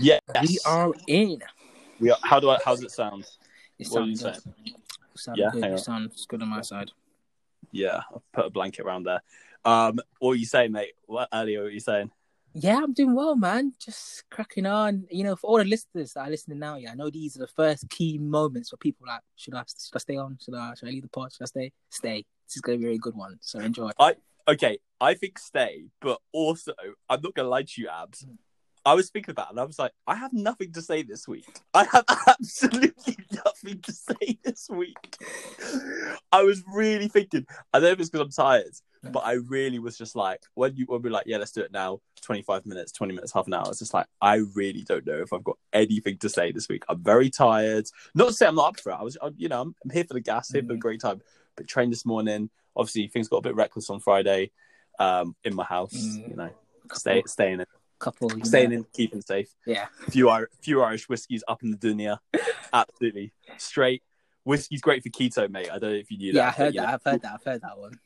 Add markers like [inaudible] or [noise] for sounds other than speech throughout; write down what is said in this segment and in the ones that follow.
Yes. We are in. We are. How do I? How does it sound? It What are you sounds good. Sound Yeah, good. It on. sounds good on my side. Yeah, I'll put a blanket around there. Um, what were you saying, mate? What earlier? Were you saying? Yeah, I'm doing well, man. Just cracking on. You know, for all the listeners that are listening now, yeah, I know these are the first key moments where people like, should I should I stay on? Should I should I leave the pod? Should I stay? Stay. This is gonna be a very good one. So enjoy. I okay, I think stay, but also I'm not gonna lie to you, Abs. I was thinking about it and I was like, I have nothing to say this week. I have [laughs] absolutely nothing to say this week. I was really thinking, I don't know if it's because I'm tired, but I really was just like, when you when we are like, yeah, let's do it now, 25 minutes, 20 minutes, half an hour, it's just like, I really don't know if I've got anything to say this week. I'm very tired. Not to say I'm not up for it. I was, I, you know, I'm, I'm here for the gas, here for a Mhm. great time. But trained this morning. Obviously, things got a bit reckless on Friday um, in my house, Mm. you know, stay, staying in, couple, you staying know. in, keeping safe. Yeah. Few, few Irish whiskies up in the dunya. Absolutely. Straight. Whiskey's great for keto, mate. I don't know if you knew that. Yeah, I heard that. know, I've heard that. I've heard that one. If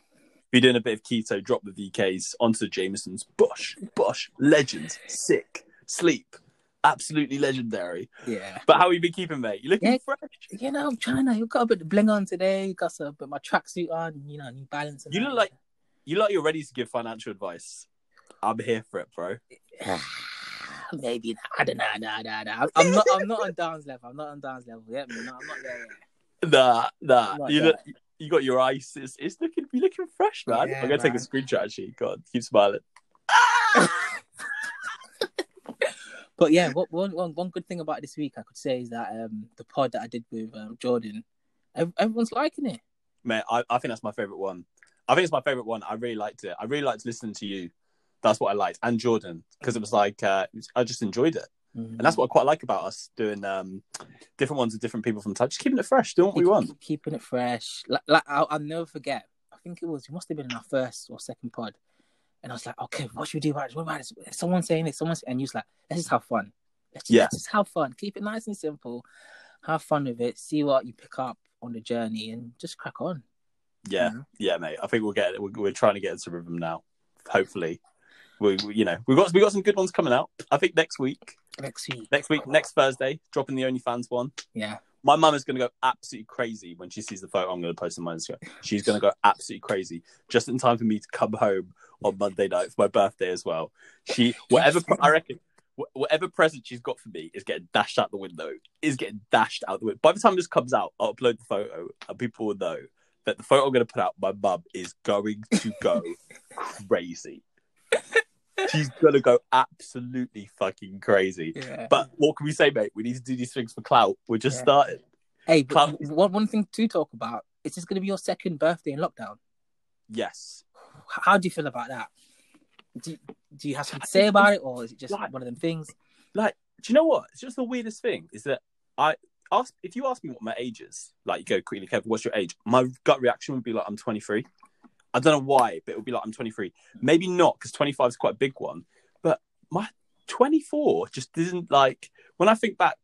you're doing a bit of keto, drop the VKs onto Jameson's. Bush, Bush, legends, sick, sleep, absolutely legendary. Yeah. But how have you been keeping, mate? You looking Yeah. fresh? You know, I'm trying to. You've got a bit of bling on today. Got some, but my tracksuit on. You know, new balance. You that. look like you look like you're ready to give financial advice. I'm here for it, bro. [sighs] Maybe. I don't know. Nah, nah, nah. I'm not. I'm not on Dan's level. I'm not on Dan's level. Yeah, me. No, I'm not there yet. Nah, nah. You look, you got your eyes. It's, it's looking, you looking fresh, man. Yeah, I'm gonna take a man. screenshot. Actually, God, keep smiling. [laughs] But yeah, what one, one one good thing about this week I could say is that um the pod that I did with um, Jordan, everyone's liking it. Man, I, I think that's my favorite one. I think it's my favorite one. I really liked it. I really liked listening to you. That's what I liked, and Jordan, because it was like uh, it was- I just enjoyed it, and that's what I quite like about us doing um, different ones with different people from time. Just keeping it fresh, doing what we Keep- want. keep- keeping it fresh. Like, like I'll, I'll never forget. I think it was. It must have been in our first or second pod, and I was like, "Okay, what should we do about this? What about this? Someone saying this. Someone," and you was like, "Let's just have fun. Let's just, Yeah. let's just have fun. Keep it nice and simple. Have fun with it. See what you pick up on the journey, and just crack on." Yeah, Mhm. yeah, mate. I think we'll get. We're, we're trying to get into rhythm now. Hopefully, we, we- you know, we've got we got some good ones coming out. I think next week, Next week. next week, next Thursday, dropping the OnlyFans one. Yeah. My mum is going to go absolutely crazy when she sees the photo I'm going to post on my Instagram. She's going to go absolutely crazy just in time for me to come home on Monday night for my birthday as well. She [laughs] whatever I reckon. Whatever present she's got for me is getting dashed out the window. Is getting dashed out the window. By the time this comes out, I'll upload the photo, and people will know that the photo I'm going to put out, my mum is going to go [laughs] crazy. She's to go absolutely fucking crazy. Yeah. But what can we say, mate? We need to do these things for clout. We're just Yeah. starting. Hey, but one one thing to talk about is this going to be your second birthday in lockdown? Yes. How do you feel about that? Do do you have something to say about it, or is it just Like- one of them things? Like, do you know what? It's just the weirdest thing is that I ask if you ask me what my age is, like you go quickly, Kev, what's your age? My gut reaction would be like I'm 23. I don't know why, but it would be like I'm 23. Maybe not because 25 is quite a big one, but my 24 just didn't like when I think back.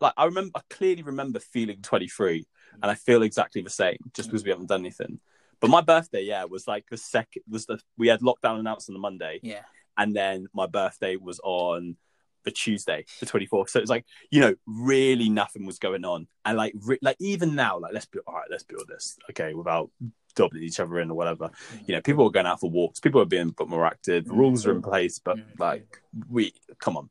Like I remember, I clearly remember feeling 23, and I feel exactly the same just because we haven't done anything. But my birthday, yeah, was like the second was the we had lockdown announced on the Monday, Yeah, and then my birthday was on the Tuesday, the 24th. So it was like, you know, really nothing was going on. And like, re- like even now, like, let's be all right, let's be honest, okay, without doubling each other in or whatever. You know, people are going out for walks, people are being a bit more active, Mm. rules are in place, but Mm. like, we come on,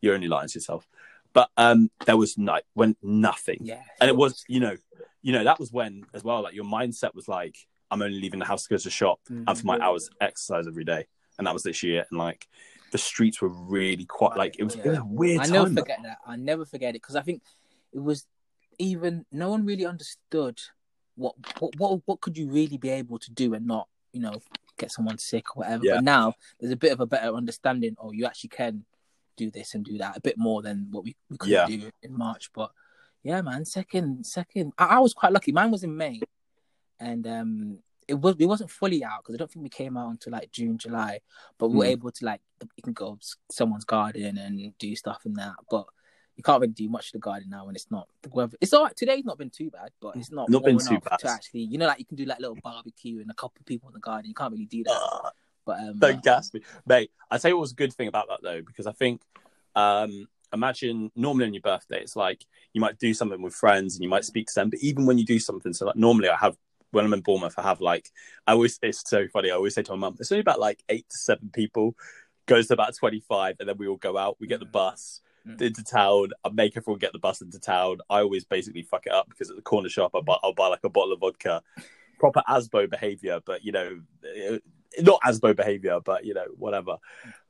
you're only lying to yourself. But um, there was night when nothing, yeah, and it was, you know, you know, that was when as well. Like your mindset was like, I'm only leaving the house to go to shop Mhm. and for my hours exercise every day, and that was this year. And like the streets were really quiet. like it was, it was a weird I time. never though. forget that. I never forget it because I think it was even no one really understood what what what could you really be able to do and not you know get someone sick or whatever. Yeah. But now there's a bit of a better understanding. Oh, you actually can do this and do that a bit more than what we, we could Yeah. do in March. But yeah, man, second second, I, I was quite lucky. Mine was in May, and um, it was it wasn't fully out because I don't think we came out until like June, July. But we were Mm. able to like you can go s- someone's garden and do stuff and that. But you can't really do much to the garden now when it's not the weather. It's all right. Today's not been too bad, but it's not Not been too bad. to actually you know like you can do like a little barbecue and a couple of people in the garden. You can't really do that. But um, Don't gas me, mate. I tell you what was a good thing about that though, because I think um, imagine normally on your birthday, it's like you might do something with friends and you might speak to them. But even when you do something, so like normally I have when I'm in Bournemouth, I have like I always it's so funny. I always say to my mum, it's only about like eight to seven people. Goes to about twenty five, and then we all go out. We get the bus Mm. Into town. I make everyone get the bus into town. I always basically fuck it up because at the corner shop, I buy, I'll buy like a bottle of vodka. Proper Asbo behavior, but you know, eh, not Asbo behavior, but you know, whatever.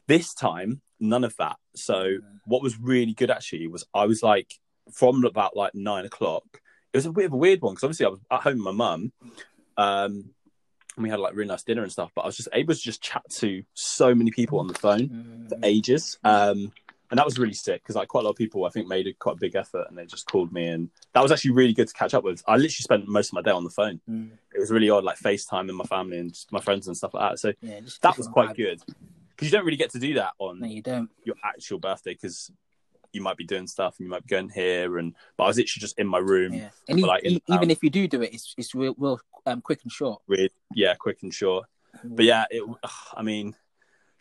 This time, none of that. So what was really good actually was I was like from about like nine o'clock. It was a bit of a weird one because obviously I was at home with my mum, um, and we had like really nice dinner and stuff. But I was just able to just chat to so many people on the phone for Mm. ages, um, and that was really sick because like quite a lot of people I think made a quite a big effort and they just called me and that was actually really good to catch up with. I literally spent most of my day on the phone. Mm. It was really odd, like FaceTime and my family and my friends and stuff like that. So Yeah, that was quite vibe. good because you don't really get to do that on No, you don't. your actual birthday because you might be doing stuff and you might be going here and but I was literally just in my room Yeah, and like, e- even if you do do it, it's it's real, real um, quick and short. really yeah quick and short but yeah it I mean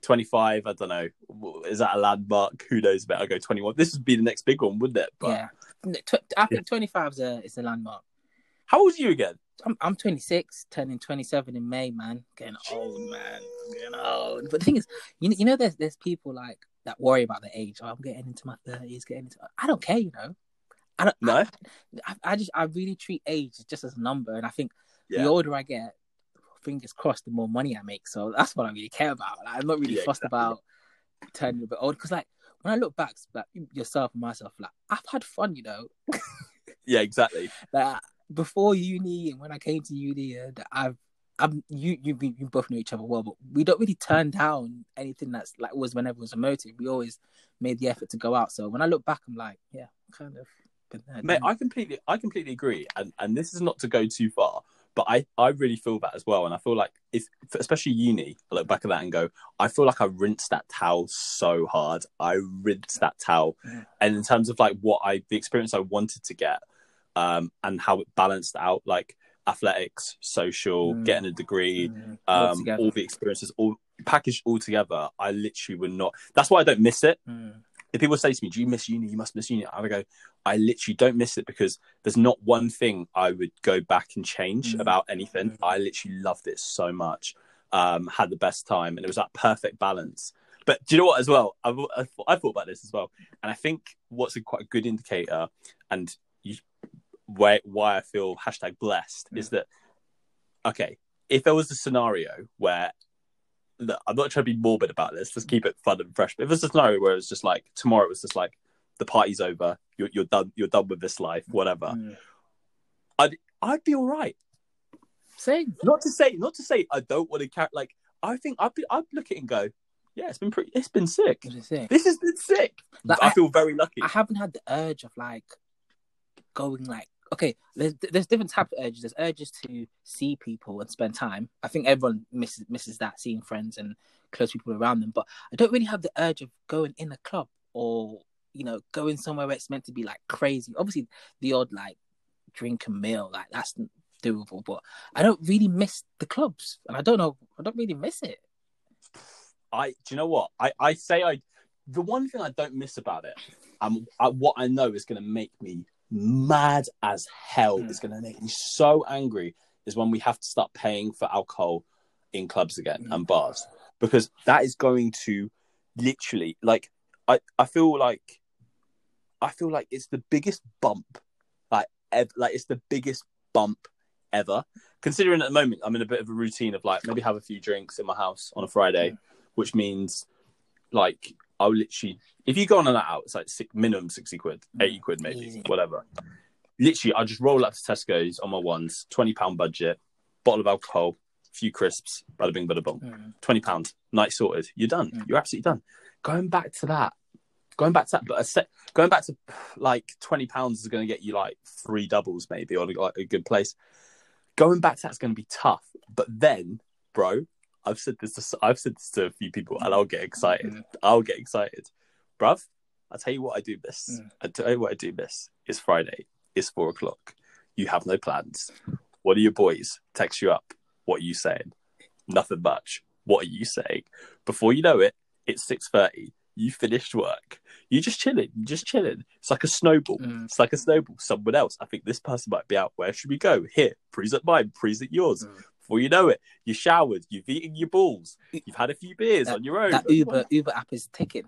25 I don't know is that a landmark who knows about I go 21 this would be the next big one wouldn't it but yeah, I think twenty five is a is a landmark. how old are you again I'm I'm 26, turning 27 in May, man. Getting old, man. I'm getting old. But the thing is, you know, you know, there's there's people like that worry about the age. Oh, I'm getting into my 30s, getting into. I don't care, you know. I don't. no I, I just I really treat age just as a number, and I think yeah the older I get, fingers crossed, the more money I make. So that's what I really care about. Like, I'm not really Yeah, fussed exactly. about turning a bit old because, like, when I look back, like yourself and myself, like I've had fun, you know. [laughs] yeah exactly [laughs] Like before uni and when I came to uni, and I've. I'm you you you both know each other well, but we don't really turn down anything that's like was whenever it was a motive. We always made the effort to go out. So when I look back, I'm like, yeah, kind of been there. Mate, I completely, I completely agree, and and this is not to go too far, but I, I really feel that as well, and I feel like if, especially uni, I look back at that and go, I feel like I rinsed that towel so hard. I rinsed that towel, and in terms of like what I, the experience I wanted to get, um, and how it balanced out, like athletics, social, Mm. getting a degree, Mm, all um, all the experiences, all packaged all together. I literally would not. That's why I don't miss it Mm. If people say to me, "Do you miss uni? You must miss uni." I would go, "I literally don't miss it because there's not one thing I would go back and change Mm. about anything. Mm. I literally loved it so much. Um, had the best time, and it was that perfect balance. But do you know what? As well, I've, I've, I've thought about this as well, and I think what's a quite a good indicator, and you, why why I feel hashtag blessed is that okay, if there was a scenario where look, I'm not trying to be morbid about this. Let's keep it fun and fresh. But if it's a scenario where it's just like tomorrow, it was just like the party's over, you're, you're done, you're done with this life, whatever. Mm. I'd be all right. Same. Not to say, not to say I don't want to carry. Like I think I'd be, I'd look at it and go, yeah, it's been pretty, it's been sick. What is it? This has been sick. Like, I I- feel very lucky. I haven't had the urge of like going like okay. There's there's different types of urges. There's urges to see people and spend time. I think everyone misses misses that seeing friends and close people around them. But I don't really have the urge of going in a club or you know going somewhere where it's meant to be like crazy. Obviously, the odd like drink and meal like that's doable. But I don't really miss the clubs, and I don't know. I don't really miss it. I do you know what I I say I the one thing I don't miss about it um I, what I know is going to make me mad as hell Mm. is going to make me so angry is when we have to start paying for alcohol in clubs again and bars because that is going to literally like I I feel like I feel like it's the biggest bump like ev- like it's the biggest bump ever considering at the moment I'm in a bit of a routine of like maybe have a few drinks in my house on a Friday Mm. which means like I'll literally if you go on a night out, it's like six, minimum sixty quid, eighty quid maybe, Easy. whatever. Literally, I just roll up to Tesco's on my ones, twenty pound budget, bottle of alcohol, few crisps, bada bing, bada bong, Mm. twenty pound, night sorted. You're done. Mm. You're absolutely done. Going back to that, going back to that, but a set, going back to like twenty pounds is going to get you like three doubles maybe or like a good place. Going back to that's going to be tough. But then, bro, I've said this. To, I've said this to a few people, and I'll get excited. Mm. I'll get excited, bruv. I tell you what, I do this. Mm. I tell you what, I do this. It's Friday. It's four o'clock. You have no plans. What are your boys? Text you up. What are you saying? Nothing much. What are you saying? Before you know it, it's six thirty. You finished work. You're just chilling. You're just chilling. It's like a snowball. Mm. It's like a snowball. Someone else. I think this person might be out. Where should we go? Here. Pre's at mine. Pre's at yours. Mm. Before you know it, you showered. You've eaten your balls. You've had a few beers That- on your own. That Uber Uber app is ticking.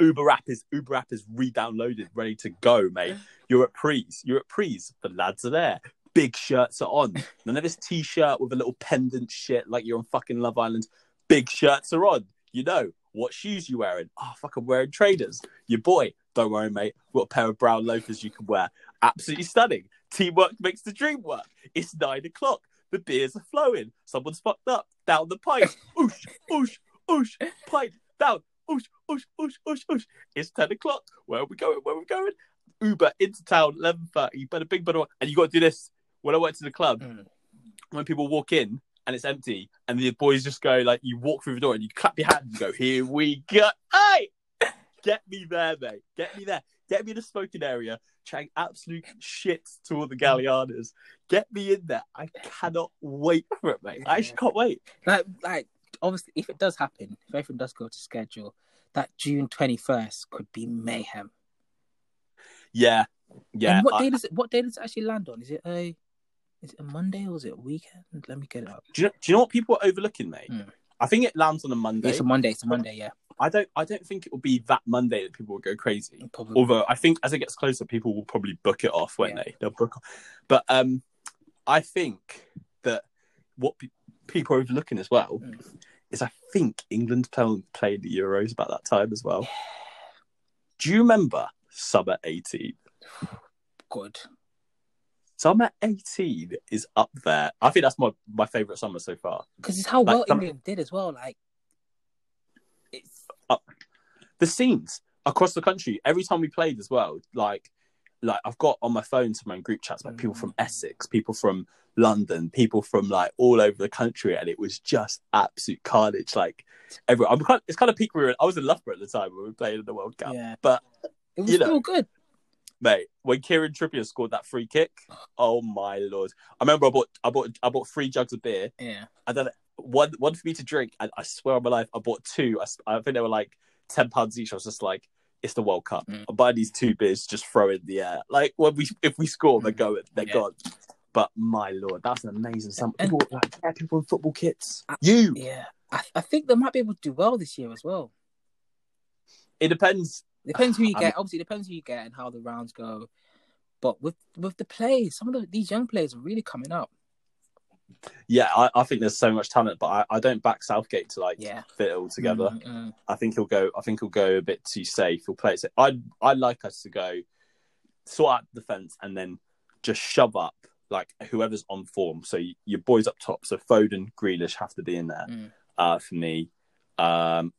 Uber app is Uber app is re-downloaded, ready to go, mate. [laughs] You're at Prees. You're at Prees. The lads are there. Big shirts are on. None of this t-shirt with a little pendant shit like you're on fucking Love Island. Big shirts are on. You know what shoes you wearing? Oh fuck, I'm wearing traders. Your boy, don't worry, mate. What a pair of brown loafers you can wear. Absolutely stunning. Teamwork makes the dream work. It's nine o'clock. The beers are flowing. Someone's fucked up. Down the pipe. Oosh, oosh, oosh. Pint down. Oosh, oosh, oosh, oosh, oosh. It's 10 o'clock. Where are we going? Where are we going? Uber into town, 11.30. Better big, better. And you got to do this. When I went to the club, Mm. when people walk in and it's empty, and the boys just go, like, you walk through the door and you clap your hands and go, here we go. Hey! Get me there, mate. Get me there. Get me in the smoking area, chatting absolute shit to all the Gallianas. Get me in there. I cannot wait for it, mate. I actually can't wait. Like like obviously if it does happen, if everything does go to schedule, that June twenty first could be mayhem. Yeah. Yeah. And what I- day does it what day does it actually land on? Is it a is it a Monday or is it a weekend? Let me get it up. Do you know, do you know what people are overlooking, mate? Mm. I think it lands on a Monday. It's a Monday, it's a Monday, yeah. I don't. I don't think it will be that Monday that people will go crazy. Probably. Although I think as it gets closer, people will probably book it off, won't Yeah. they? They'll book. Off. But um, I think that what pe- people are overlooking as well Mm. is I think England play, played the Euros about that time as well. Do you remember summer eighteen? [sighs] Good. Summer eighteen is up there. I think that's my my favorite summer so far. Because it's how Like well some- England did as well. Like it's the scenes across the country every time we played as well like like i've got on my phone some of my group chats like people mm. from essex people from london people from like all over the country and it was just absolute carnage like everyone i'm kind it's kind of peak we were in, i was in loughborough at the time when we were playing in the world cup yeah. but It was you know, still good. mate when kieran trippier scored that free kick oh my lord i remember i bought i bought i bought three jugs of beer Yeah. I don't one one for me to drink, and I swear on my life, I bought two. I think they were like ten pounds each. I was just like, it's the World Cup. Mm. I'm buying these two beers, just throw in the air. Like when we if we score, they're Mm. going, they're Yeah. gone. But my lord, that's an amazing. And- People like yeah, people in football kits. Uh, You. Yeah. I, I think they might be able to do well this year as well. It depends. Depends who you [sighs] I get. mean- Obviously, it depends who you get and how the rounds go. But with with the players, some of the, these young players are really coming up. Yeah, I, I think there's so much talent, but I, I don't back Southgate to like Yeah. fit it all together. Mm, mm. I think he'll go. I think he'll go a bit too safe. He'll play it. safe. I'd I'd like us to go sort out the defense and then just shove up like whoever's on form. So y- your boys up top. So Foden, Grealish have to be in there Mm. uh, for me. Um,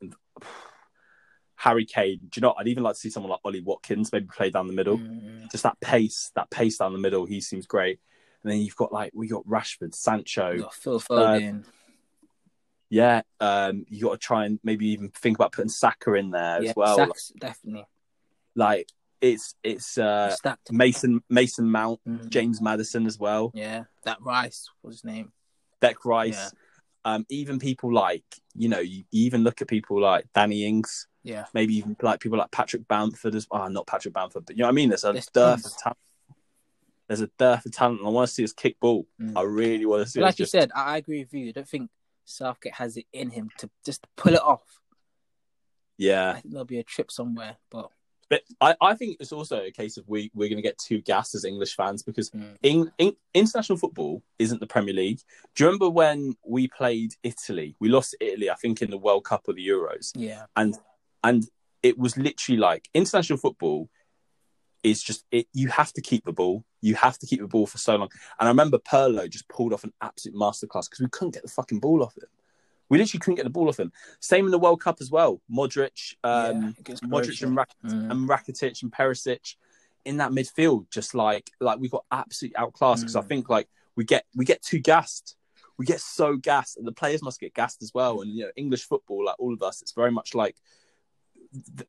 Harry Kane. Do you know? what? I'd even like to see someone like Ollie Watkins maybe play down the middle. Mm, mm. Just that pace, that pace down the middle. He seems great. And then you've got like we got Rashford, Sancho. Got Phil Foden. Yeah, um, you got to try and maybe even think about putting Saka in there yeah, as well. Saks, definitely. Like it's it's uh, Mason Mason Mount, Mm. James Maddison as well, Yeah, that Rice was his name. Dec Rice. Yeah. Um, even people like you know you, even look at people like Danny Ings, Yeah, maybe even like people like Patrick Bamford as well. Oh, not Patrick Bamford, but you know what I mean. There's a dearth of talent. There's a dearth of talent, and I want to see us kick ball. Mm. I really want to see But like you just said, I, agree with you. I don't think Southgate has it in him to just pull it off. yeah. I think there'll be a trip somewhere, but But I, I think it's also a case of we we're going to get too gassed as English fans because Mm. in, in, international football isn't the Premier League. Do you remember when we played Italy? We lost to Italy, I think, in the World Cup or the Euros, yeah, and and it was literally like international football is just it. You have to keep the ball. You have to keep the ball for so long. And I remember Pirlo just pulled off an absolute masterclass because we couldn't get the fucking ball off him. We literally couldn't get the ball off him. Same in the World Cup as well. Modric, um, yeah, Modric and, Rak- Mm. and Rakitic and Perisic in that midfield, just like like we got absolutely outclassed because I Mm. think like we get we get too gassed. We get so gassed, and the players must get gassed as well. And you know, English football, like all of us, it's very much like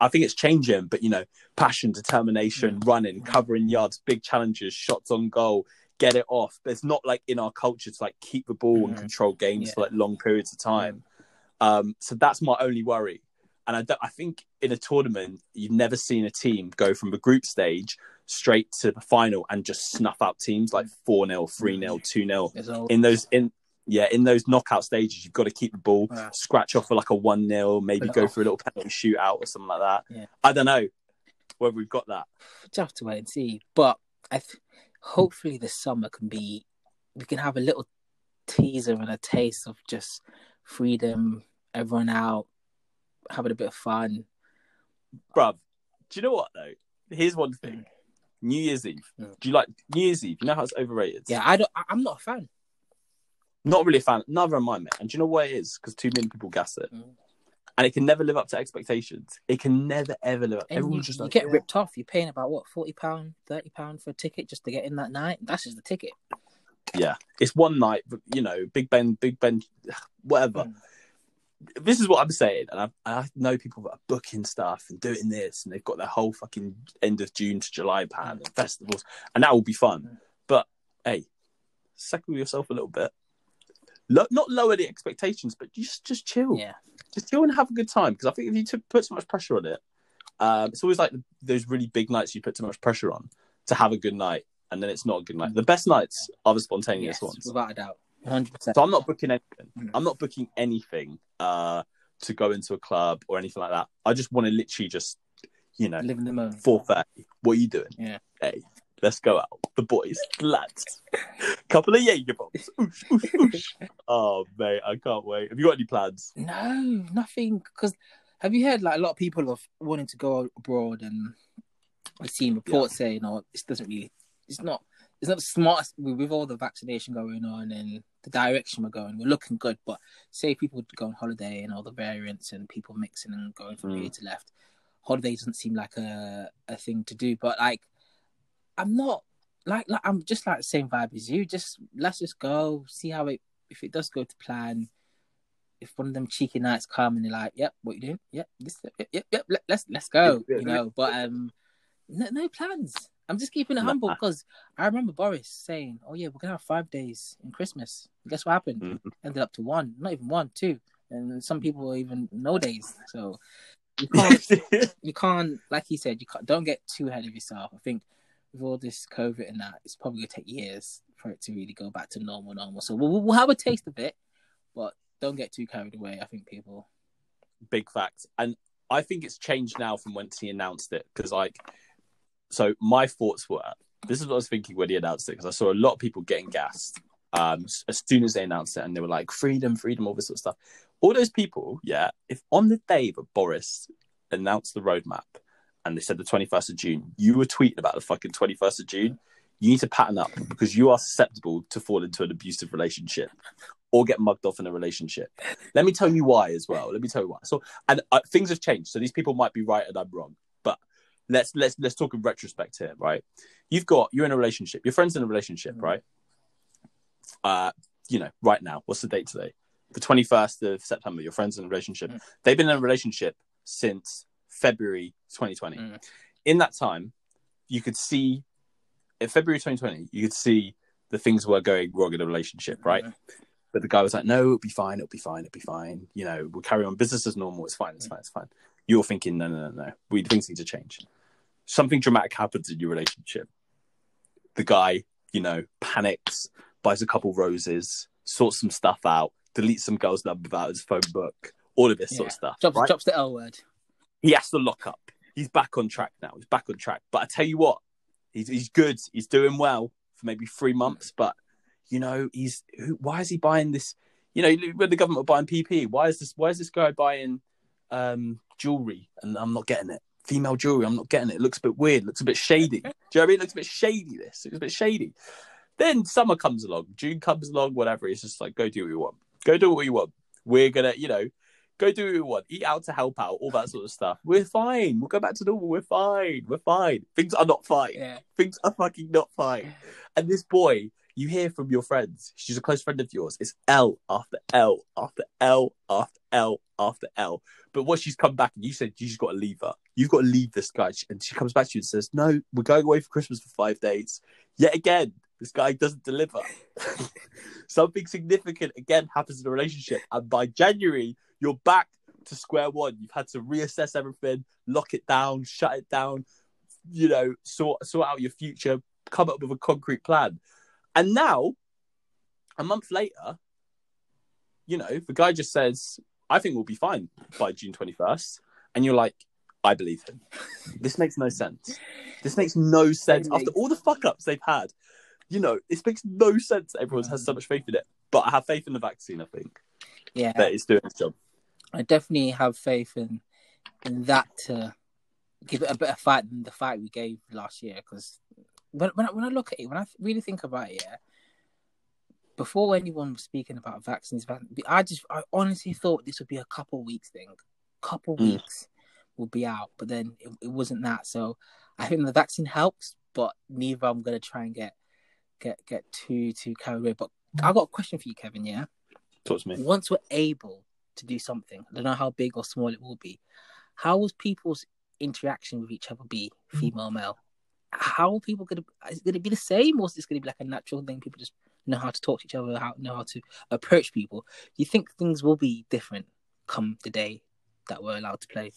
I think it's changing, but you know, passion, determination, running, covering yards, big challenges, shots on goal, get it off. There's not like in our culture to like keep the ball and Mhm. control games Yeah. for like long periods of time. Um, so that's my only worry. And I, don't, I think in a tournament, you've never seen a team go from the group stage straight to the final and just snuff out teams like 4 0, 3 0, 2 0. In those, in yeah, in those knockout stages, you've got to keep the ball, scratch off for like a 1 0, maybe go off. for a little penalty shootout or something like that. Yeah. I don't know whether we've got that. just have to wait and see. But I th- hopefully this summer can be we can have a little teaser and a taste of just freedom, everyone out, having a bit of fun. Bruv, do you know what though? Here's one thing New Year's Eve. Mm. Do you like New Year's Eve? You know how it's overrated? Yeah, I don't. I'm not a fan. Not really a fan. Neither am I, mate. And do you know why it is? Because too many people gas it. Mm. And it can never live up to expectations. It can never, ever live up. And Everyone's you, just you like, get ripped off. You're paying about what forty pound, thirty pound for a ticket just to get in that night. That's just the ticket. Yeah. It's one night, but, you know, Big Ben, Big Ben, [sighs] whatever. Mm. This is what I'm saying. And I, I know people that are booking stuff and doing this, and they've got their whole fucking end of June to July plan and festivals, and that will be fun. Mm. But hey, settle yourself a little bit. Lo- not lower the expectations, but just just chill. Yeah, just chill and have a good time. Because I think if you took, put too much pressure on it, um, it's always like those really big nights you put too much pressure on to have a good night, and then it's not a good night. The best nights are the spontaneous yes, ones. without a doubt, hundred percent. So I'm not booking anything. Mm. I'm not booking anything uh, to go into a club or anything like that. I just want to literally just, you know, live in the moment. four thirty. What are you doing? Yeah. Hey, let's go out. The boys, the lads, couple of Jaeger bombs. Oosh, oosh, oosh. [laughs] oh mate, I can't wait. Have you got any plans? No, nothing. Because have you heard like a lot of people of wanting to go abroad, and I've seen reports saying, "Oh, this doesn't really, it's not, it's not the smartest with, with all the vaccination going on and the direction we're going. We're looking good, but say people go on holiday and all the variants and people mixing and going from Mm. here to left, holiday doesn't seem like a a thing to do. But like, I'm not like like I'm just like the same vibe as you. Just let's just go see how it if it does go to plan if one of them cheeky nights come and they're like, "Yep, what you doing? Yep, this, yep, yep, yep let, let's let's go," you know. But um, no, no plans. I'm just keeping it humble because I remember Boris saying, "Oh yeah, we're gonna have five days in Christmas." And guess what happened? Mhm. Ended up to one, not even one, two, and some people were even no days. So you [laughs] can't, you can't, like he said, you can't. Don't get too ahead of yourself. I think with all this COVID and that, it's probably gonna take years for it to really go back to normal, normal. So we'll, we'll have a taste of it, but don't get too carried away. I think people. Big facts. And I think it's changed now from when he announced it because, like, so my thoughts were this is what I was thinking when he announced it because I saw a lot of people getting gassed um, as soon as they announced it and they were like, freedom, freedom, all this sort of stuff. All those people, yeah, if on the day that Boris announced the roadmap and they said the 21st of June, you were tweeting about the fucking 21st of June, you need to pattern up because you are susceptible to fall into an abusive relationship or get mugged off in a relationship. Let me tell you why as well. Let me tell you why. So, and uh, things have changed. So these people might be right and I'm wrong, but let's let's let's talk in retrospect here, right? You've got you're in a relationship. Your friend's in a relationship, Mhm. right? Uh, you know, right now. What's the date today? The 21st of September. Your friend's in a relationship. Mm. They've been in a relationship since February 2020. Mm. In that time, you could see in February 2020, you could see the things were going wrong in a relationship, right? Mhm. But the guy was like, no, it'll be fine, it'll be fine, it'll be fine. You know, we'll carry on business as normal. It's fine, it's fine, it's fine. You're thinking, no, no, no, no. We things need to change. Something dramatic happens in your relationship. The guy, you know, panics, buys a couple roses, sorts some stuff out, deletes some girl's number out his phone book, all of this sort of stuff. Drops, right? drops the L word. He has to lock up. He's back on track now. He's back on track. But I tell you what, he's he's good. He's doing well for maybe three months. But you know, he's who, why is he buying this? You know, when the government are buying PP, why is this? Why is this guy buying um, jewelry? And I'm not getting it. Female jewelry, I'm not getting it. It looks a bit weird. Looks a bit shady. Do you know what I mean? It looks a bit shady. This it looks a bit shady. Then summer comes along, June comes along, whatever. It's just like go do what you want. Go do what you want. We're gonna, you know, go do what you want. Eat out to help out, all that sort of stuff. We're fine. We'll go back to normal. We're fine. We're fine. Things are not fine. Yeah. Things are fucking not fine. [sighs] And this boy, you hear from your friends, she's a close friend of yours. It's L after L after L after L after L. But what she's come back and you said you just got to leave her. You've got to leave this guy. And she comes back to you and says, No, we're going away for Christmas for five days. Yet again, this guy doesn't deliver. [laughs] Something significant again happens in the relationship. And by January, you're back to square one. You've had to reassess everything, lock it down, shut it down, you know, sort sort out your future, come up with a concrete plan. And now, a month later, you know, the guy just says, I think we'll be fine by June 21st. And you're like, I believe him. This makes no sense. This makes no sense. After all the fuck ups they've had, you know, it makes no sense that everyone has so much faith in it. But I have faith in the vaccine, I think. Yeah. That it's doing its job. I definitely have faith in in that to give it a better fight than the fight we gave last year. Because when when I, when I look at it, when I really think about it, yeah, before anyone was speaking about vaccines, I just I honestly thought this would be a couple weeks thing, couple mm. weeks will be out, but then it, it, wasn't that. So I think the vaccine helps, but neither I'm gonna try and get get get too too carried away. But I got a question for you, Kevin. Yeah, talk to me. Once we're able to do something, I don't know how big or small it will be. How will people's interaction with each other be, female male? How are people gonna? Is it gonna be the same, or is this gonna be like a natural thing? People just know how to talk to each other, how know how to approach people. Do you think things will be different come the day that we're allowed to play?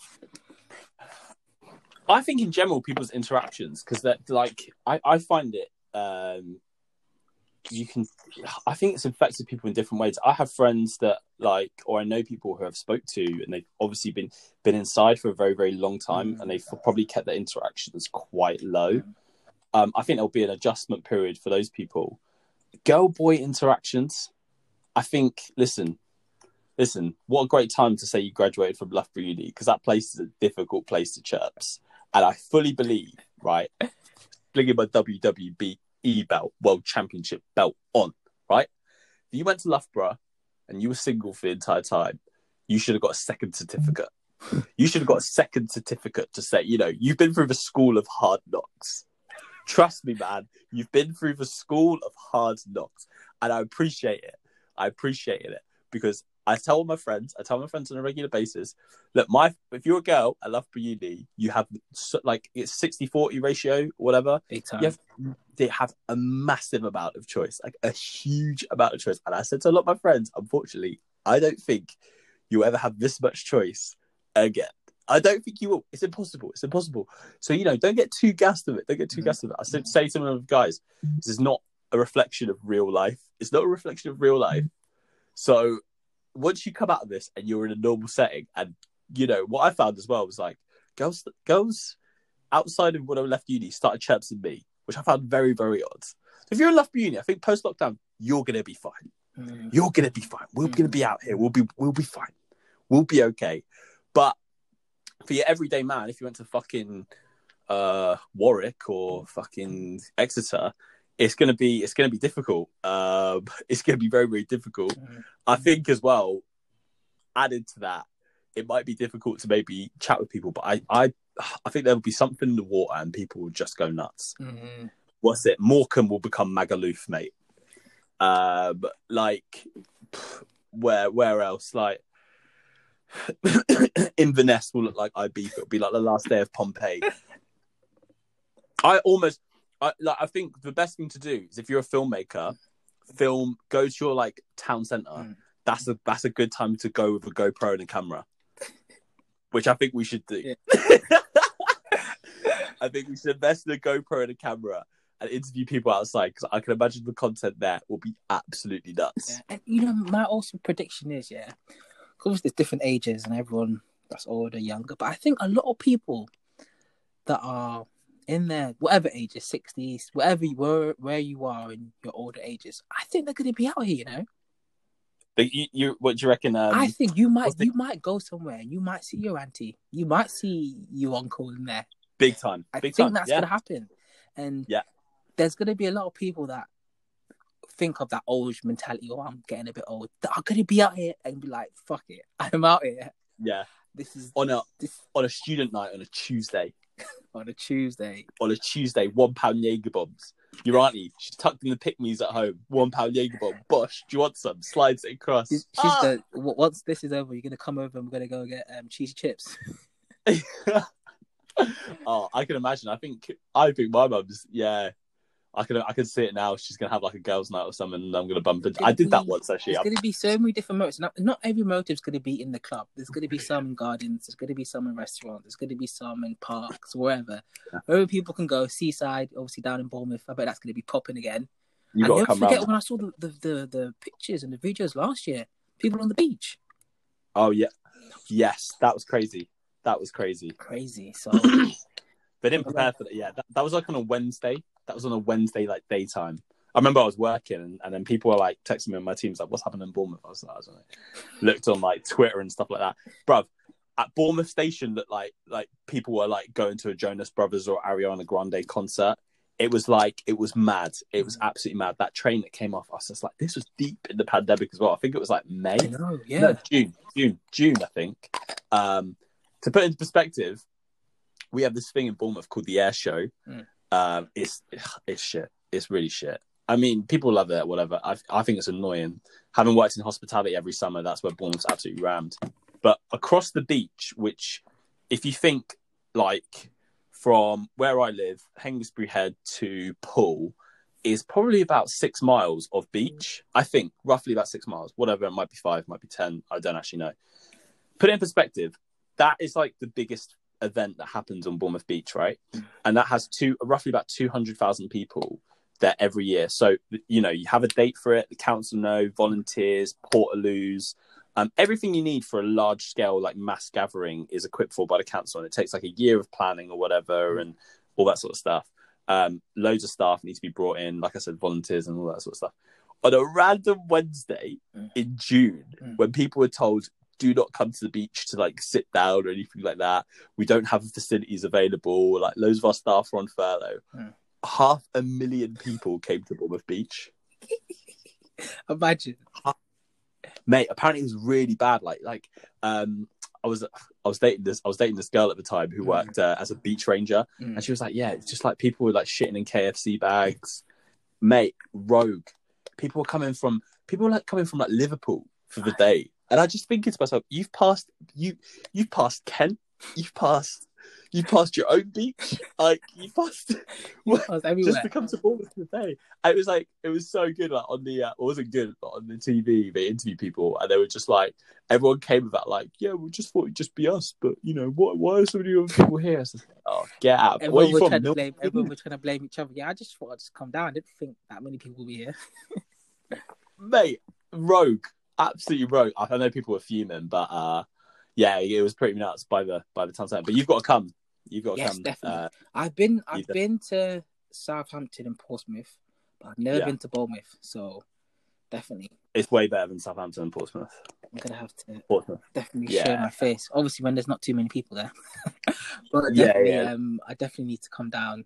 I think in general, people's interactions, because that like I, I find it um you can I think it's affected people in different ways. I have friends that like or I know people who have spoke to and they've obviously been been inside for a very, very long time mm. and they've probably kept their interactions quite low. Mm. Um, I think there'll be an adjustment period for those people girl boy interactions. I think, listen, listen, what a great time to say you graduated from Loughborough Uni because that place is a difficult place to chirps. And I fully believe, right, bringing my WWBE belt, World Championship belt on, right? If you went to Loughborough and you were single for the entire time, you should have got a second certificate. You should have got a second certificate to say, you know, you've been through the school of hard knocks. Trust me, man. You've been through the school of hard knocks, and I appreciate it. I appreciate it because I tell my friends, I tell my friends on a regular basis, look, my if you're a girl at Loughborough Uni, you have like it's 60-40 ratio, whatever. Big time. You have, they have a massive amount of choice, like a huge amount of choice. And I said to a lot of my friends, unfortunately, I don't think you ever have this much choice again. I don't think you will. It's impossible. It's impossible. So you know, don't get too gassed of it. Don't get too mm-hmm. gassed of it. I said, say to them, guys, this is not a reflection of real life. It's not a reflection of real life. So once you come out of this and you're in a normal setting, and you know what I found as well was like girls, girls outside of when I left uni started chirping me, which I found very, very odd. If you're in left Uni, I think post lockdown, you're gonna be fine. Mm. You're gonna be fine. We're mm. gonna be out here. We'll be, we'll be fine. We'll be okay. But for your everyday man, if you went to fucking uh, Warwick or fucking Exeter, it's gonna be it's gonna be difficult. Um, [laughs] it's gonna be very very difficult. I think as well. Added to that, it might be difficult to maybe chat with people, but I I [sighs] I think there'll be something in the water and people will just go nuts. Mm-hmm. What's it? Morecambe will become Magaluf, mate. Um, like [sighs] where where else? Like [clears throat] Inverness will look like Ibiza. It'll be like the last day of Pompeii. [laughs] I almost, I like. I think the best thing to do is if you're a filmmaker, film go to your like town center. Mm. That's a that's a good time to go with a GoPro and a camera, [laughs] which I think we should do. Yeah. [laughs] I think we should invest in a GoPro and a camera and interview people outside because I can imagine the content there will be absolutely nuts. Yeah. And you know, my also prediction is yeah, course, there's different ages and everyone that's older, younger. But I think a lot of people that are in their whatever ages, sixties, whatever you were, where you are in your older ages, I think they're going to be out here. You know. But you, you, what do you reckon? Um, I think you might, the... you might go somewhere and you might see your auntie, you might see your uncle in there. Big time. I think time. that's yeah. going to happen, and yeah, there's going to be a lot of people that think of that old mentality, or oh, I'm getting a bit old, that are gonna be out here and be like, fuck it, [laughs] I'm out here. Yeah. This is on a this on a student night on a Tuesday. [laughs] on a Tuesday. On a Tuesday, one pound Jaeger bombs. Your auntie, she's tucked in the pick at home. One pound Jaeger bomb. Bosh, do you want some? Slides it across. She's, she's ah! the, once this is over, you're gonna come over and we're gonna go get um, cheesy chips. [laughs] [laughs] oh, I can imagine. I think I think my mum's yeah. I can I can see it now. She's gonna have like a girls' night or something, and I'm gonna bump into. I did that once actually. There's going to be so many different motives. Not, not every motive is going to be in the club. There's going to be [laughs] some in gardens. There's going to be some in restaurants. There's going to be some in parks, wherever. Yeah. Wherever people can go. Seaside, obviously down in Bournemouth. I bet that's going to be popping again. You and never come forget round. when I saw the, the, the, the pictures and the videos last year. People on the beach. Oh yeah, yes, that was crazy. That was crazy. Crazy. [clears throat] So They didn't uh, prepare for that. Yeah, that, that was like on a Wednesday. That was on a Wednesday, like daytime. I remember I was working, and, and then people were like texting me on my teams, like, "What's happening in Bournemouth?" I was like, I don't know. Looked on like Twitter and stuff like that, bruv. At Bournemouth Station, that like like people were like going to a Jonas Brothers or Ariana Grande concert. It was like it was mad. It was absolutely mad. That train that came off, us, it's like, this was deep in the pandemic as well. I think it was like May. I know, yeah. No, June, June, June, I think. Um, to put into perspective, we have this thing in Bournemouth called the Air Show. Mm. Um, it's it's shit. It's really shit. I mean, people love it, whatever. I I think it's annoying. Having worked in hospitality every summer, that's where Bournemouth's absolutely rammed. But across the beach, which, if you think like from where I live, Hengistbury Head to Poole, is probably about six miles of beach. I think roughly about six miles, whatever. It might be five, might be 10. I don't actually know. Put it in perspective, that is like the biggest event that happens on Bournemouth Beach, right? And that has two, roughly about 200,000 people there every year. So, you know, you have a date for it, the council know, volunteers, portaloos, um, everything you need for a large scale, like mass gathering, is equipped for by the council. And it takes like a year of planning or whatever and all that sort of stuff. Um, loads of staff need to be brought in, like I said, volunteers and all that sort of stuff. On a random Wednesday Mm. in June, Mm. when people were told, do not come to the beach to like sit down or anything like that, we don't have facilities available, like loads of our staff are on furlough. Mm. Half a million people came to Bournemouth Beach. [laughs] Imagine. mate apparently it was really bad like like um i was i was dating this i was dating this girl at the time who Mm. worked uh, as a beach ranger Mm. and she was like yeah it's just like people were like shitting in kfc bags mate rogue people were coming from people were like coming from like liverpool for the day and i just thinking to myself you've passed you you've passed kent you've passed you passed your own beach like you passed [laughs] I was everywhere. just to come to Bournemouth today. And it was like it was so good. Like on the, uh, it wasn't good, but on the TV they interviewed people, and they were just like everyone came with that like, yeah, we just thought it'd just be us, but you know, what? Why are so many other people here? Like, oh, get out! Where are you from? trying to blame, everyone was trying to blame each other. Yeah, I just thought I'd just come down. I didn't think that many people would be here. [laughs] mate, rogue, absolutely. I I know people were fuming, but uh, yeah, it was pretty nuts by the by the time. But you've got to come. You've got to Yes, come. definitely. Uh, I've been I've Either. been to Southampton and Portsmouth, but I've never Yeah. been to Bournemouth. So definitely, it's way better than Southampton and Portsmouth. I'm gonna have to Portsmouth. definitely Yeah. show my face. Obviously, when there's not too many people there. [laughs] but Yeah, yeah. um, I definitely need to come down.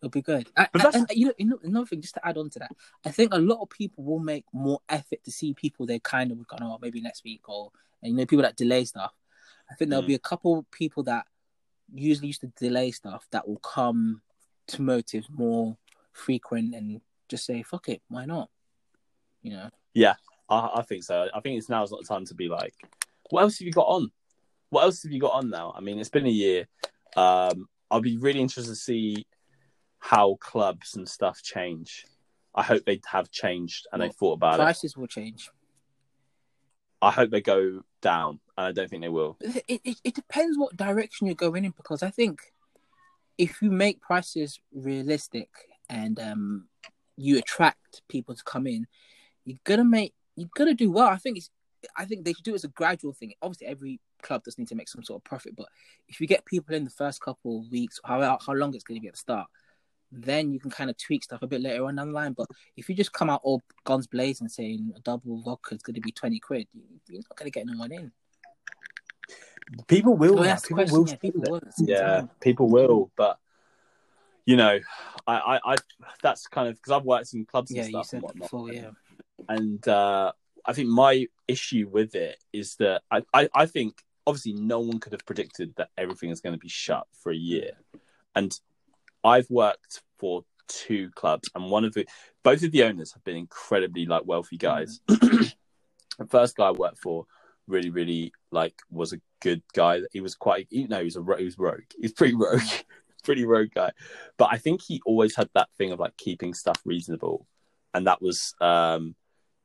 It'll be good. I, But I- and you know, you know, another thing, just to add on to that, I think a lot of people will make more effort to see people they kind of would go, oh, maybe next week, or and you know, people that delay stuff. I think there'll Mm. be a couple people that usually used to delay stuff that will come to motives more frequent and just say, fuck it, why not? You know, Yeah, I, I think so. I think it's now's not the time to be like, what else have you got on? What else have you got on now? I mean, it's been a year. Um, I'll be really interested to see how clubs and stuff change. I hope they have changed and they thought about it. prices will change. I hope they go down, and I don't think they will. It, it, it depends what direction you're going in because I think if you make prices realistic and um, you attract people to come in, you're gonna make you're gonna do well. I think it's I think they should do it as a gradual thing. Obviously, every club does need to make some sort of profit, but if you get people in the first couple of weeks, how how long it's going to be at the start, then you can kind of tweak stuff a bit later on down the line. But if you just come out all guns blazing saying a double vodka is going to be twenty quid, you- you're not going to get no one in. People will. Well, now. that's people question. will Yeah, people will. at the same yeah, people will, but you know, I, I, I that's kind of because I've worked in clubs and Yeah, you stuff said and whatnot. before. Yeah, and uh, I think my issue with it is that I, I, I think obviously no one could have predicted that everything is going to be shut for a year, and I've worked for two clubs, and one of the both of the owners have been incredibly like wealthy guys. [clears throat] the first guy I worked for really, really like was a good guy. He was quite, you know, he was a he was rogue. He's pretty [laughs] rogue, pretty rogue guy. But I think he always had that thing of like keeping stuff reasonable, and that was, um,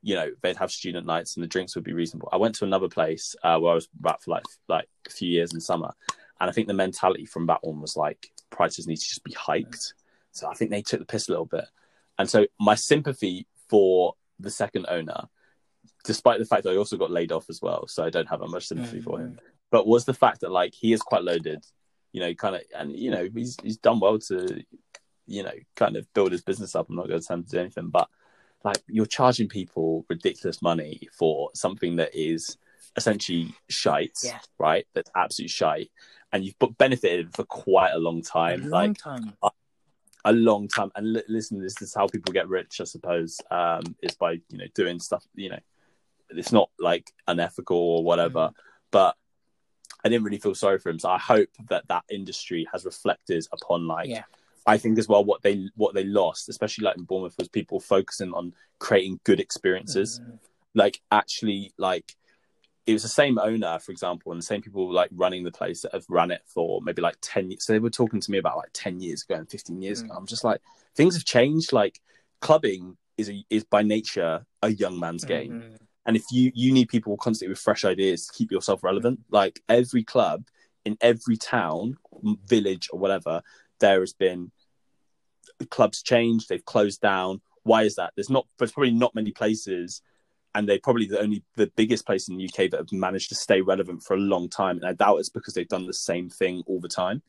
you know, they'd have student nights and the drinks would be reasonable. I went to another place uh, where I was about for like like a few years in summer, and I think the mentality from that one was like prices need to just be hiked. So I think they took the piss a little bit, and so my sympathy for the second owner, despite the fact that I also got laid off as well, so I don't have that much sympathy mm, for him. Mm. But was the fact that like he is quite loaded, you know, kind of, and you know he's he's done well to, you know, kind of build his business up. I'm not going to tell him to do anything, but like you're charging people ridiculous money for something that is essentially shite, Yeah. right? That's absolute shite, and you've benefited for quite a long A time, long like time. a long time. And li- listen, this is how people get rich, I suppose. Um, is by you know doing stuff. You know, it's not like unethical or whatever, but. I didn't really feel sorry for him, so I hope that that industry has reflected upon like Yeah. I think as well what they what they lost, especially like in Bournemouth, was people focusing on creating good experiences. Mhm. Like actually, like it was the same owner, for example, and the same people like running the place that have run it for maybe like ten years. So they were talking to me about like ten years ago and fifteen years ago. Mm. I'm just like things have changed. Like clubbing is a, is by nature a young man's game. Mhm. And if you you need people constantly with fresh ideas to keep yourself relevant, like every club in every town, village, or whatever, there has been clubs changed. They've closed down. Why is that? There's not. There's probably not many places, and they're probably the only the biggest place in the UK that have managed to stay relevant for a long time. And I doubt it's because they've done the same thing all the time.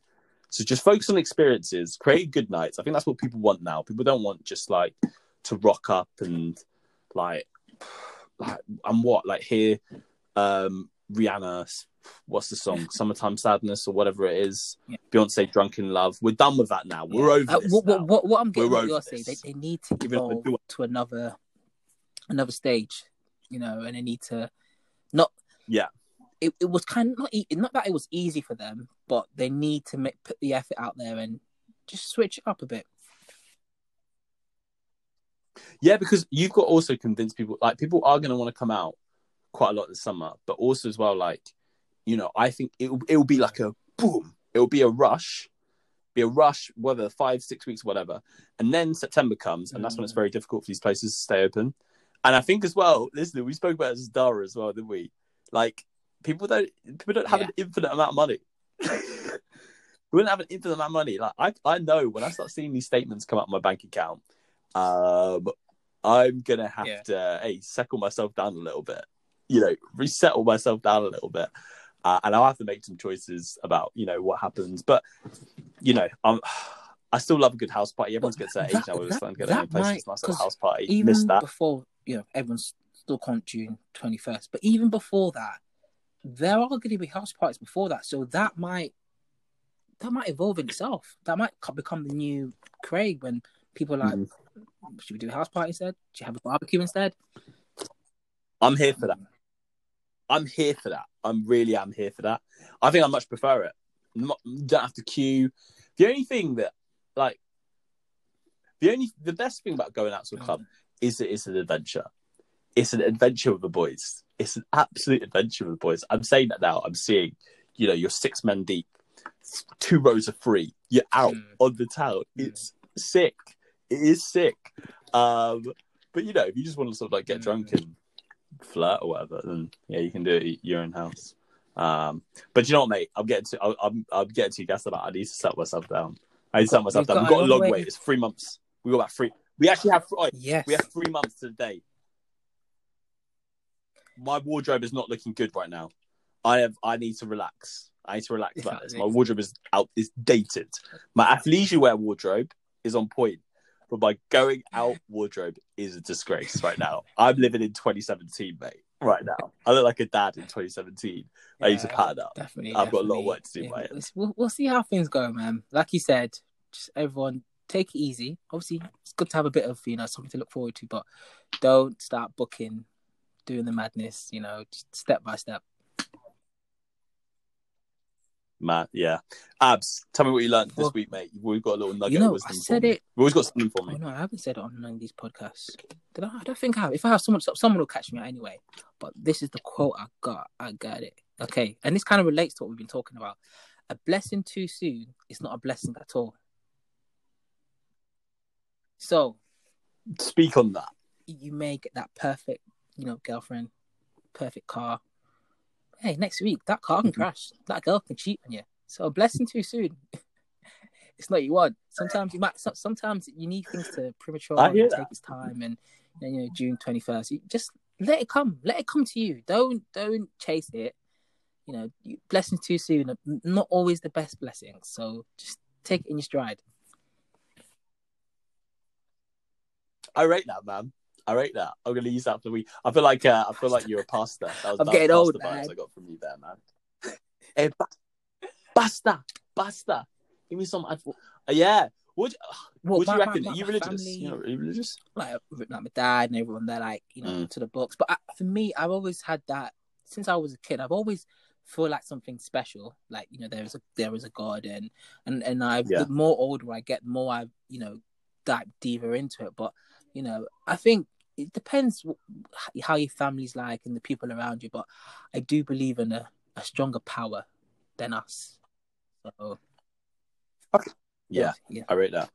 So just focus on experiences, create good nights. I think that's what people want now. People don't want just like to rock up and like [sighs] like and what like hear um Rihanna what's the song [laughs] Summertime Sadness or whatever it is Yeah. Beyonce Drunk in Love we're done with that now we're over Uh, this what, now. what, what, what I'm getting We're what you're saying, they, they need to evolve to another another stage, you know, and they need to not. Yeah. It, it was kind of not e- not that it was easy for them, but they need to make, put the effort out there and just switch it up a bit. yeah because you've got also convince people like people are going to want to come out quite a lot this summer but also as well like you know I think it it will be like a boom it will be a rush be a rush whether five six weeks whatever and then September comes and that's when it's mm. very difficult for these places to stay open and I think as well listen we spoke about this as well didn't we like people don't people don't have an infinite amount of money [laughs] we don't have an infinite amount of money like I I know when I start seeing these statements come out of my bank account um I'm gonna have Yeah. to hey settle myself down a little bit you know resettle myself down a little bit uh, and I'll have to make some choices about you know what happens but you know I'm [sighs] I still love a good house party. Everyone's gets that age now. We're starting to get their own places. nice little house party. Even Missed that. before, you know, everyone's still can't June twenty first, but even before that, there are going to be house parties before that, so that might that might evolve in itself. That might become the new Craig when people are like, Mhm. should we do a house party instead? Should you have a barbecue instead? I'm here for that. I'm here for that. I'm really am here for that. I think I much prefer it. Not, don't have to queue. The only thing that, like, the only the best thing about going out to a club is that it's an adventure. It's an adventure with the boys. It's an absolute adventure with the boys. I'm saying that now. I'm seeing, you know, you're six men deep, two rows of free. You're out Mm. on the town. Mm. It's sick. It is sick. Um, but you know, if you just want to sort of like get Mm. drunk and flirt or whatever, then yeah, you can do it at your own house. Um, but you know what, mate? I'm getting to I'm I'm, I'm getting too gassed about. it. I need to settle myself down. I need to settle We've myself down. got We've got a long long way- way. It's three months. We got about three. We actually have. Oh, Yes. we have three months to the day. My wardrobe is not looking good right now. I have. I need to relax. I need to relax about this. My wardrobe is out. Is dated. My athleisure wear wardrobe is on point, but my going out wardrobe is a disgrace right now. I'm living in 2017, mate. Right now, I look like a dad in 2017. I need to Yeah, pattern up. Definitely. I've got a lot of work to do Yeah. We'll, we'll see how things go, man. Like you said, just everyone take it easy. Obviously, it's good to have a bit of you know something to look forward to, but don't start booking, doing the madness. You know, just step by step. Man, yeah. Abs, tell me what you learned this week, mate. We've got a little nugget you know, I said it. We've always got something for Oh me. no, I haven't said it on none of these podcasts. Did I? I don't think I have. If I have someone, someone will catch me anyway. But this is the quote I got. I got it. Okay, and this kind of relates to what we've been talking about. a blessing too soon is not a blessing at all. So Speak on that. you may get that perfect, you know, girlfriend, perfect car. Hey, next week that car can Mhm. crash. That girl can cheat on you. So a blessing too soon. [laughs] it's not you want. Sometimes you might. Sometimes you need things to premature and take that. its time. And you know, June twenty first, you just let it come. Let it come to you. Don't don't chase it. You know, blessings too soon not always the best blessings. So just take it in your stride. I rate that, man. I rate that. I'm gonna use that for the week. I feel like uh, I feel like you're a pastor. That was, I'm that getting was old, vibes man. I got from you there, man. hey, [laughs] ba- basta, basta. Give me some. Uh, yeah. What do you, [sighs] Well, what do you reckon? my- Are you religious? family- You know, are you religious? like like my dad and everyone they're like you know Mm. to the books but I, for me i've always had that since i was a kid i've always feel like something special like you know there is a there is a god and and and i Yeah. the more older i get the more i you know dive deeper into it but you know i think it depends how your family's like and the people around you but i do believe in a, a stronger power than us so Yeah, yeah I rate that.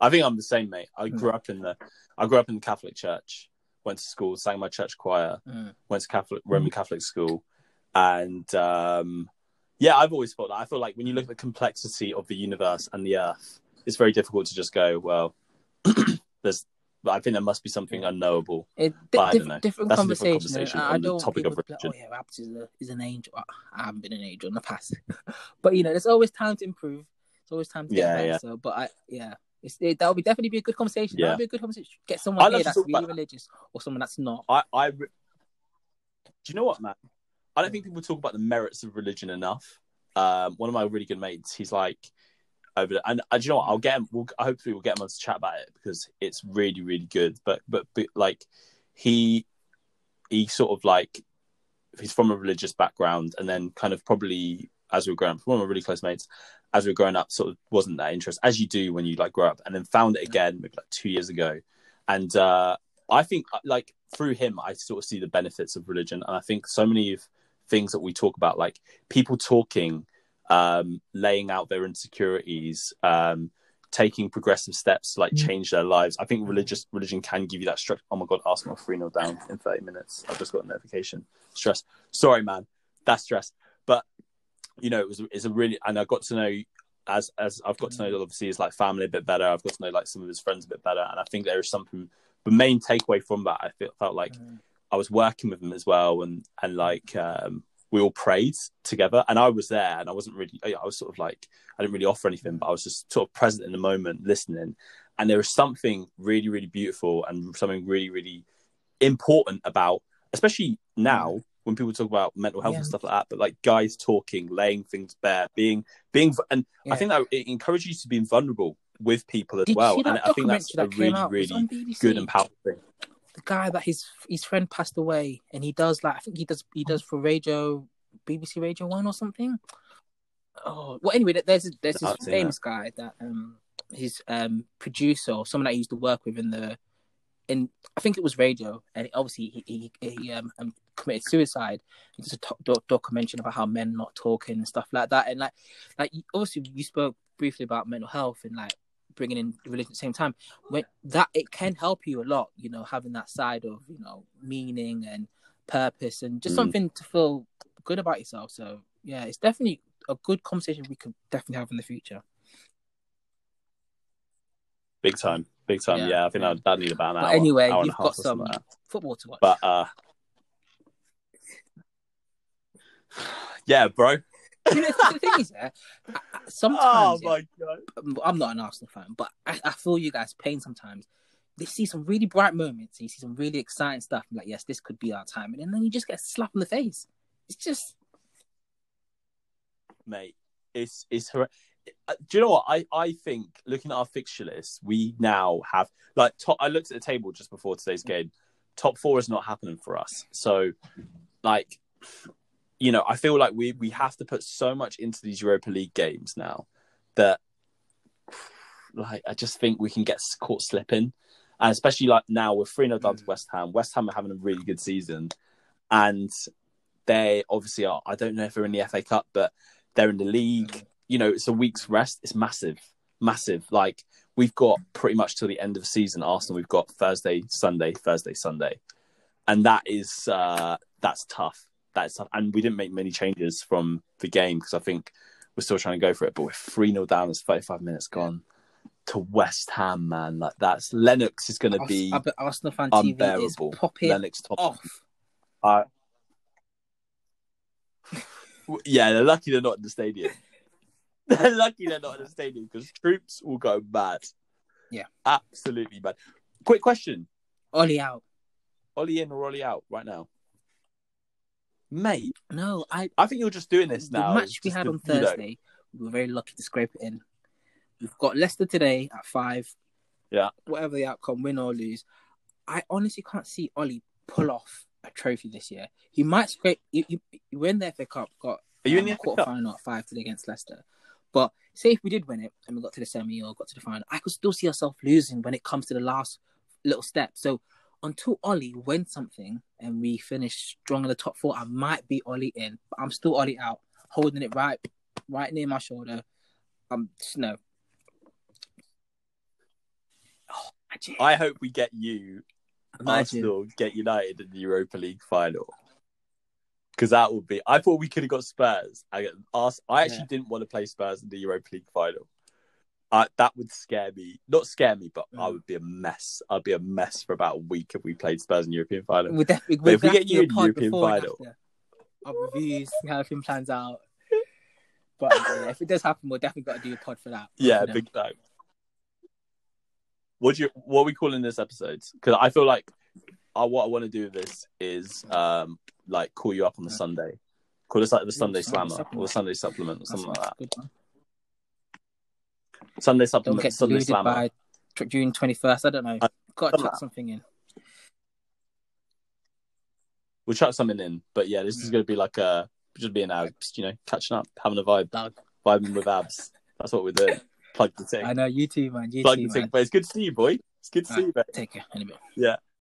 I think I'm the same, mate. I Mm. grew up in the I grew up in the Catholic church. Went to school, sang my church choir. Mm. Went to Catholic Roman Catholic school, and um, yeah, I've always thought that. I feel like when you look at the complexity of the universe and the Earth, it's very difficult to just go, well, [clears throat] there's. But I think there must be something unknowable. It, But I don't know. different That's a different conversation. conversation I, I on the don't want topic of be like, religion. oh yeah, Raps is, a, is an angel. I, haven't been an angel in the past, [laughs] but you know, there's always time to improve. It's always time to get better. yeah. So, but I, yeah, it's, it, that would be definitely be a good conversation. Yeah. That would be a good conversation. Get someone here that's really about religious or someone that's not. I, I, re- do you know what, Matt? I don't think people talk about the merits of religion enough. Um, one of my really good mates, he's like over, the, and uh, do you know what? I'll get him. We'll, hopefully, we'll get him on to chat about it because it's really, really good. But, but, but, like, he, he sort of like, he's from a religious background, and then kind of probably as we were growing up, one of my really close mates, as we were growing up, sort of wasn't that interest as you do when you like grow up, and then found it again maybe like two years ago, and uh, I think like through him, I sort of see the benefits of religion, and I think so many of things that we talk about, like people talking, um, laying out their insecurities, um, taking progressive steps to like Mm. change their lives. I think religious religion can give you that structure. Oh my god, Arsenal three 0 down in thirty minutes. I've just got a notification. Stress. Sorry, man. That's stress. But you know, it was it's a really and I got to know as as I've got to know obviously his like family a bit better. I've got to know like some of his friends a bit better, and I think there is something. The main takeaway from that, I feel, felt like Mm. I was working with him as well, and and like um, we all prayed together, and I was there, and I wasn't really, I was sort of like, I didn't really offer anything, but I was just sort of present in the moment, listening, and there was something really, really beautiful and something really, really important about, especially now when people talk about mental health Yeah. and stuff like that, but like guys talking, laying things bare, being, being, and Yeah. I think that it encourages you to be vulnerable with people as Did well, and I think that's a that came really? Really good and powerful thing. Guy that his his friend passed away, and he does like I think he does he does for radio, BBC Radio One or something. Oh well, anyway, there's there's this famous guy that um his um producer or someone that he used to work with in the in I think it was radio, and obviously he he, he um, um committed suicide. Does a doc- documentary about how men not talking and stuff like that, and like like obviously you spoke briefly about mental health and like bringing in religion at the same time when that it can help you a lot you know having that side of you know meaning and purpose and just Mm. something to feel good about yourself so yeah it's definitely a good conversation we could definitely have in the future Big time, big time. Yeah. Yeah, I think that that need about an But hour. anyway, hour you've got some- like football to watch But uh, [sighs] yeah, bro. [laughs] you know, the thing is yeah, I- I- Oh sometimes yeah, my god. I'm not an Arsenal fan, but I, I feel you guys' pain sometimes. They see some really bright moments, and you see some really exciting stuff. I'm like, yes, this could be our time, and then you just get slapped in the face. It's just mate. It's it's hor- uh, Do you know what I I think? Looking at our fixture list, we now have like top. I looked at the table just before today's game. Top four is not happening for us. So, like, you know, I feel like we we have to put so much into these Europa League games now that, like, I just think we can get caught slipping, and especially like now we're three 0 down to Mm. West Ham. West Ham are having a really good season, and they obviously are. I don't know if they're in the FA Cup, but they're in the league. you know, it's a week's rest. It's massive, massive. Like we've got pretty much till the end of the season. Arsenal, we've got Thursday, Sunday, Thursday, Sunday, and that is uh, that's tough. That stuff. And we didn't make many changes from the game because I think we're still trying to go for it. But we're three 0 down. it's thirty five minutes gone to West Ham, man. Like that's Lennox is going to be I Arsenal fan TV is unbearable. popping Lennox Thompson. off. Uh, yeah, they're lucky they're not in the stadium. [laughs] they're lucky they're not in the stadium because Troopz will go mad. Yeah. absolutely mad. Quick question: Ole out. Ole in or Ole out right now? Mate, No, I I think you're just doing this the now. match we had to, on Thursday, we were very lucky to scrape it in. We've got Leicester today at five. Yeah. Whatever the outcome, win or lose, I honestly can't see Ole pull off a trophy this year. He might scrape. You, you, you win the FA Cup, got Are you in um, the a FA quarter Cup? final at five today against Leicester. But say if we did win it and we got to the semi or got to the final, I could still see ourselves losing when it comes to the last little step. So until Ole wins something and we finish strong in the top four, I might be Ole in, but I'm still Ole out, holding it right, right near my shoulder. I'm just no. Oh, I hope we get you imagine. Arsenal get United in the Europa League final. Because that would be. I thought we could have got Spurs. I, I actually Yeah. didn't want to play Spurs in the Europa League final. Uh, that would scare me. Not scare me, but I Mm. would be a mess. I'd be a mess for about a week if we played Spurs in European final. We'll definitely, But if we get you in European final-. Our reviews, see how everything plans out. But if it does happen, we'll definitely got to do a pod for that. Yeah, big time. What do you? What are we calling this episode? Because I feel like I, what I want to do with this is um like call you up on the Yeah. Sunday, call us like the Sunday Slammer or the Sunday Supplement or something a like that. Sunday Don't get Sunday Slammer. by tw- June twenty first. I don't know. Got to chuck something in. We'll chuck something in, but yeah, this is going to be like a just being abs, you know, catching up, having a vibe, Dog. vibing with abs. That's what we're doing. Plug the [laughs] thing. I know you too, man. You plug too, the thing. man. But it's good to see you, boy. It's good to see you, mate. Take care. In a bit. Yeah.